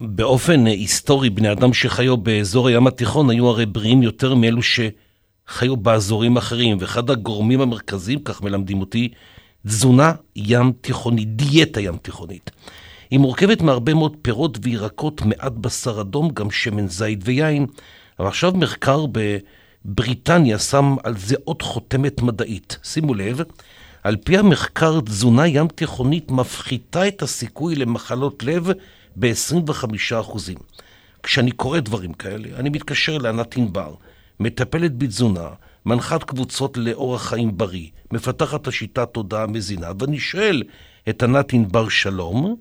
באופן היסטורי, בני אדם שחיו באזור הים התיכון היו הרי בריאים יותר מאלו שחיו באזורים אחרים, ואחד הגורמים המרכזיים, כך מלמדים אותי, תזונה ים תיכונית, דיאטה ים תיכונית. היא מורכבת מהרבה מאוד פירות וירקות, מעט בשר אדום, גם שמן זית ויין. אבל עכשיו מחקר בבריטניה שם על זה עוד חותמת מדעית. שימו לב, על פי המחקר, תזונה ים תיכונית מפחיתה את הסיכוי למחלות לב ב-25%. כשאני קורא דברים כאלה, אני מתקשר לענת ענבר, מטפלת בתזונה, מנחת קבוצות לאורח חיים בריא, מפתחת השיטת תודעה מזינה, ואני שואל את ענת ענבר שלום.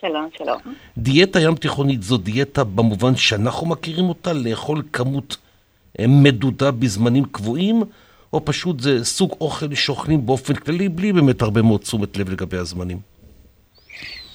שלום, שלום. דיאטה ים תיכונית זו דיאטה במובן שאנחנו מכירים אותה, לאכול כמות אה, מדודה בזמנים קבועים, או פשוט זה סוג אוכל שאוכלים באופן כללי, בלי באמת הרבה מאוד תשומת לב לגבי הזמנים?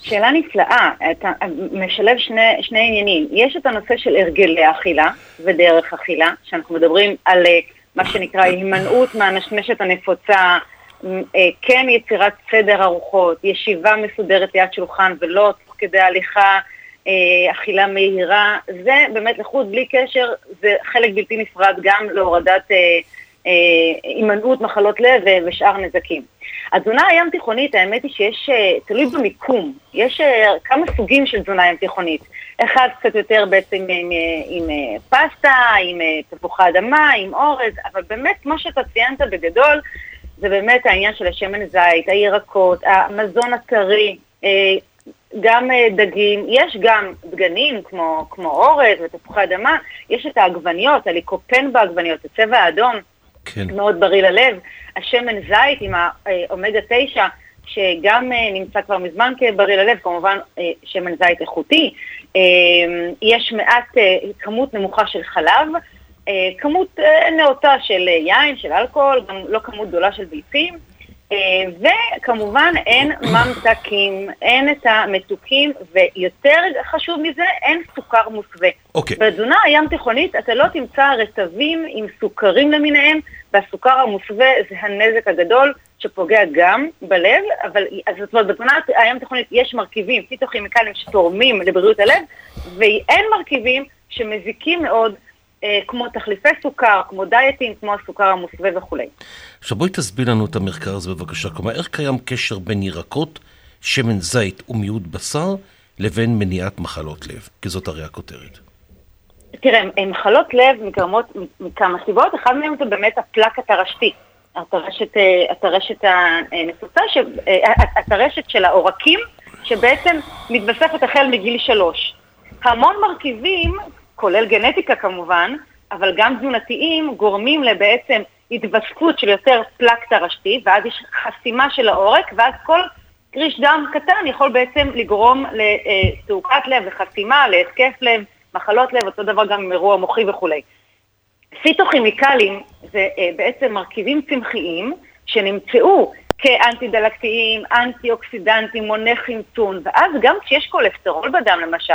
שאלה נפלאה, אתה משלב שני, שני עניינים. יש את הנושא של הרגלי אכילה ודרך אכילה, שאנחנו מדברים על אה, מה שנקרא הימנעות מהנשמשת הנפוצה, אה, כן יצירת סדר ארוחות, ישיבה מסודרת ליד שולחן ולא תוך כדי הליכה, אה, אכילה מהירה, זה באמת לחוד בלי קשר, זה חלק בלתי נפרד גם להורדת הימנעות מחלות לב ושאר נזקים. התזונה הים תיכונית, האמת היא שיש, אה, תלוי במיקום, יש אה, כמה סוגים של תזונה ים תיכונית. אחד קצת יותר בעצם עם, עם, עם אה, פסטה, עם תפוחי אדמה, עם אורז, אבל באמת, כמו שאתה ציינת בגדול, זה באמת העניין של השמן זית, הירקות, המזון הטרי, גם דגים, יש גם דגנים כמו, כמו אורז ותפוחי אדמה, יש את העגבניות, הליקופן בעגבניות, הצבע האדום, כן. מאוד בריא ללב. השמן זית עם האומגה 9, שגם אה, נמצא כבר מזמן כבריא ללב, כמובן אה, שמן זית איכותי. אה, יש מעט, כמות נמוכה של חלב, כמות נאותה של יין, של אלכוהול, גם לא כמות גדולה של ביצים. וכמובן אין ממתקים, אין את המתוקים, ויותר חשוב מזה, אין סוכר מוסווה. אוקיי. Okay. בתזונה הים תיכונית אתה לא תמצא רטבים עם סוכרים למיניהם, והסוכר המוסווה זה הנזק הגדול שפוגע גם בלב, אבל זאת אומרת, בתזונה הים תיכונית יש מרכיבים פיתוכימיקליים שתורמים לבריאות הלב, ואין מרכיבים שמזיקים מאוד אה, כמו תחליפי סוכר, כמו דיאטים, כמו הסוכר המוסווה וכולי. עכשיו בואי תסביר לנו את המחקר הזה בבקשה. כלומר, איך קיים קשר בין ירקות, שמן זית ומיעוט בשר לבין מניעת מחלות לב? כי זאת הרי הכותרת. תראה, מחלות לב נגרמות מכמה סיבות, אחד מהן זה באמת הפלק התרשתי. הטרשת, אה, הטרשת הנפוצה, אה, הטרשת של העורקים, שבעצם מתווספת החל מגיל שלוש. המון מרכיבים כולל גנטיקה כמובן, אבל גם תזונתיים, גורמים לבעצם התווספות של יותר פלק תרשתי, ואז יש חסימה של העורק, ואז כל קריש דם קטן יכול בעצם לגרום לתעוקת לב, לחסימה, להתקף לב, מחלות לב, אותו דבר גם עם אירוע מוחי וכולי. פיתוכימיקלים זה אה, בעצם מרכיבים צמחיים שנמצאו כאנטי-דלקתיים, אנטי-אוקסידנטים, מוני חמצון, ואז גם כשיש כולסטרול בדם למשל,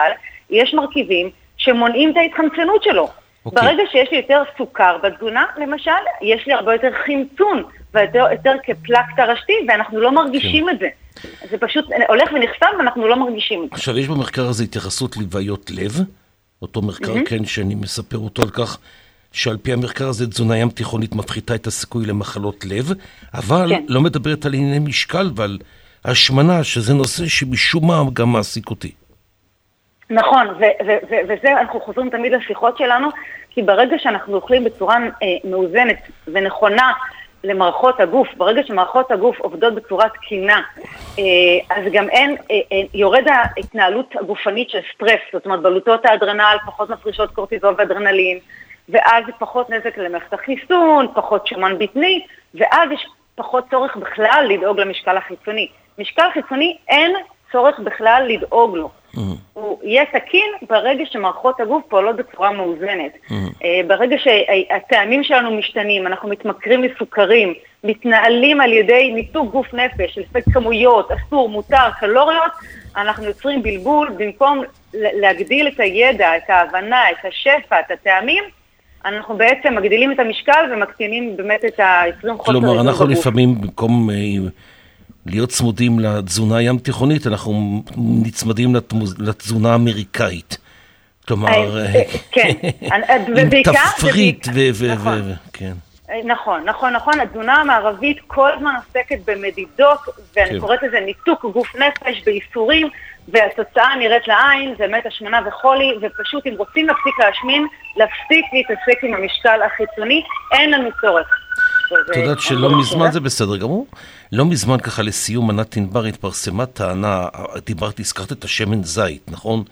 יש מרכיבים שמונעים את ההתחמצנות שלו. Okay. אוקיי. ברגע שיש לי יותר סוכר בתזונה, למשל, יש לי הרבה יותר חמצון, ויותר יותר כפלק תרשתי, ואנחנו לא מרגישים okay. כן. את זה. זה פשוט הולך ונחסם ואנחנו לא מרגישים את זה. עכשיו, יש במחקר הזה התייחסות לבעיות לב, אותו מחקר, mm-hmm. כן, שאני מספר אותו על כך, שעל פי המחקר הזה תזונה ים תיכונית מפחיתה את הסיכוי למחלות לב, אבל כן. לא מדברת על ענייני משקל ועל השמנה, שזה נושא שמשום מה גם מעסיק אותי. נכון, וזה, אנחנו חוזרים תמיד לשיחות שלנו, כי ברגע שאנחנו אוכלים בצורה אה, מאוזנת ונכונה למערכות הגוף, ברגע שמערכות הגוף עובדות בצורה תקינה, אה, אז גם אין, אה, אה, יורד ההתנהלות הגופנית של סטרס, זאת אומרת בלוטות האדרנל פחות מפרישות קורטיזול ואדרנלין, ואז פחות נזק למערכת החיסון, פחות שומן בטני, ואז יש פחות צורך בכלל לדאוג למשקל החיצוני. משקל חיצוני אין צורך בכלל לדאוג לו. Mm-hmm. הוא יהיה תקין ברגע שמערכות הגוף פועלות בצורה מאוזנת. Mm-hmm. אה, ברגע שהטעמים שלנו משתנים, אנחנו מתמכרים לסוכרים, מתנהלים על ידי ניתוק גוף נפש, לפי כמויות, אסור, מותר, קלוריות, אנחנו יוצרים בלבול, במקום להגדיל את הידע, את ההבנה, את השפע, את הטעמים, אנחנו בעצם מגדילים את המשקל ומקטינים באמת את ה-20 חוסר כלומר, אנחנו לפעמים במקום... אה, להיות צמודים לתזונה הים תיכונית, אנחנו נצמדים לתזונה האמריקאית. כלומר, אה, כן, עם תפריט ו... נכון. כן. נכון, נכון, נכון. התזונה המערבית כל הזמן עוסקת במדידות, ואני כן. קוראת לזה ניתוק גוף נפש בייסורים, והתוצאה נראית לעין, זה באמת השמנה וחולי, ופשוט אם רוצים להפסיק להשמין, להפסיק להתעסק עם המשקל החיצוני, אין לנו צורך. את יודעת שלא מזמן זה בסדר גמור. לא מזמן ככה לסיום ענת ענבר התפרסמה טענה, דיברת, הזכרת את השמן זית, נכון?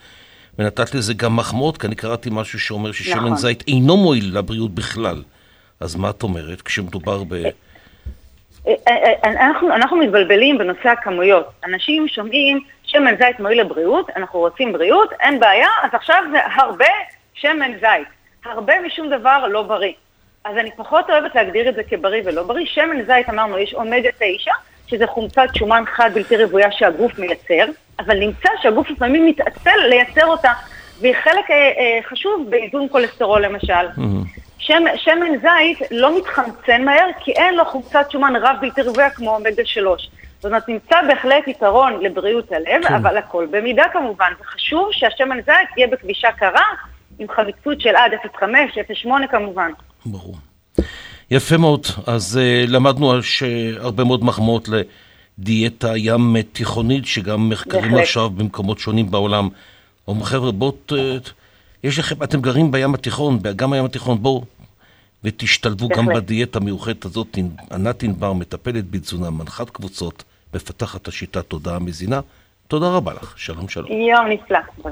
ונתת לזה גם מחמאות, כי אני קראתי משהו שאומר ששמן נכון. זית אינו מועיל לבריאות בכלל. אז מה את אומרת כשמדובר ב... אה, אה, אה, אנחנו, אנחנו מתבלבלים בנושא הכמויות. אנשים שומעים שמן זית מועיל לבריאות, אנחנו רוצים בריאות, אין בעיה, אז עכשיו זה הרבה שמן זית. הרבה משום דבר לא בריא. אז אני פחות אוהבת להגדיר את זה כבריא ולא בריא. שמן זית, אמרנו, יש אומגה 9, שזה חומצת שומן חד בלתי רוויה שהגוף מייצר, אבל נמצא שהגוף לפעמים מתעצל לייצר אותה, והיא חלק אה, אה, חשוב באיזון כולסטרול למשל. Mm-hmm. שמן, שמן זית לא מתחמצן מהר, כי אין לו חומצת שומן רב בלתי רוויה כמו אומגה 3. זאת אומרת, נמצא בהחלט יתרון לבריאות הלב, כן. אבל הכל במידה כמובן. וחשוב שהשמן זית יהיה בכבישה קרה, עם חריצות של עד 0.5, 0.8 כמובן. ברור. יפה מאוד. אז uh, למדנו הרבה מאוד מחמאות לדיאטה ים תיכונית, שגם מחקרים בהחלט. עכשיו במקומות שונים בעולם. אומרים, חבר'ה, בואו... יש לכם, אתם גרים בים התיכון, באגם הים התיכון, בואו ותשתלבו גם בדיאטה המיוחדת הזאת. ענת ענבר מטפלת בתזונה, מנחת קבוצות, מפתחת השיטה תודעה מזינה. תודה רבה לך, שלום שלום. יום נפלא.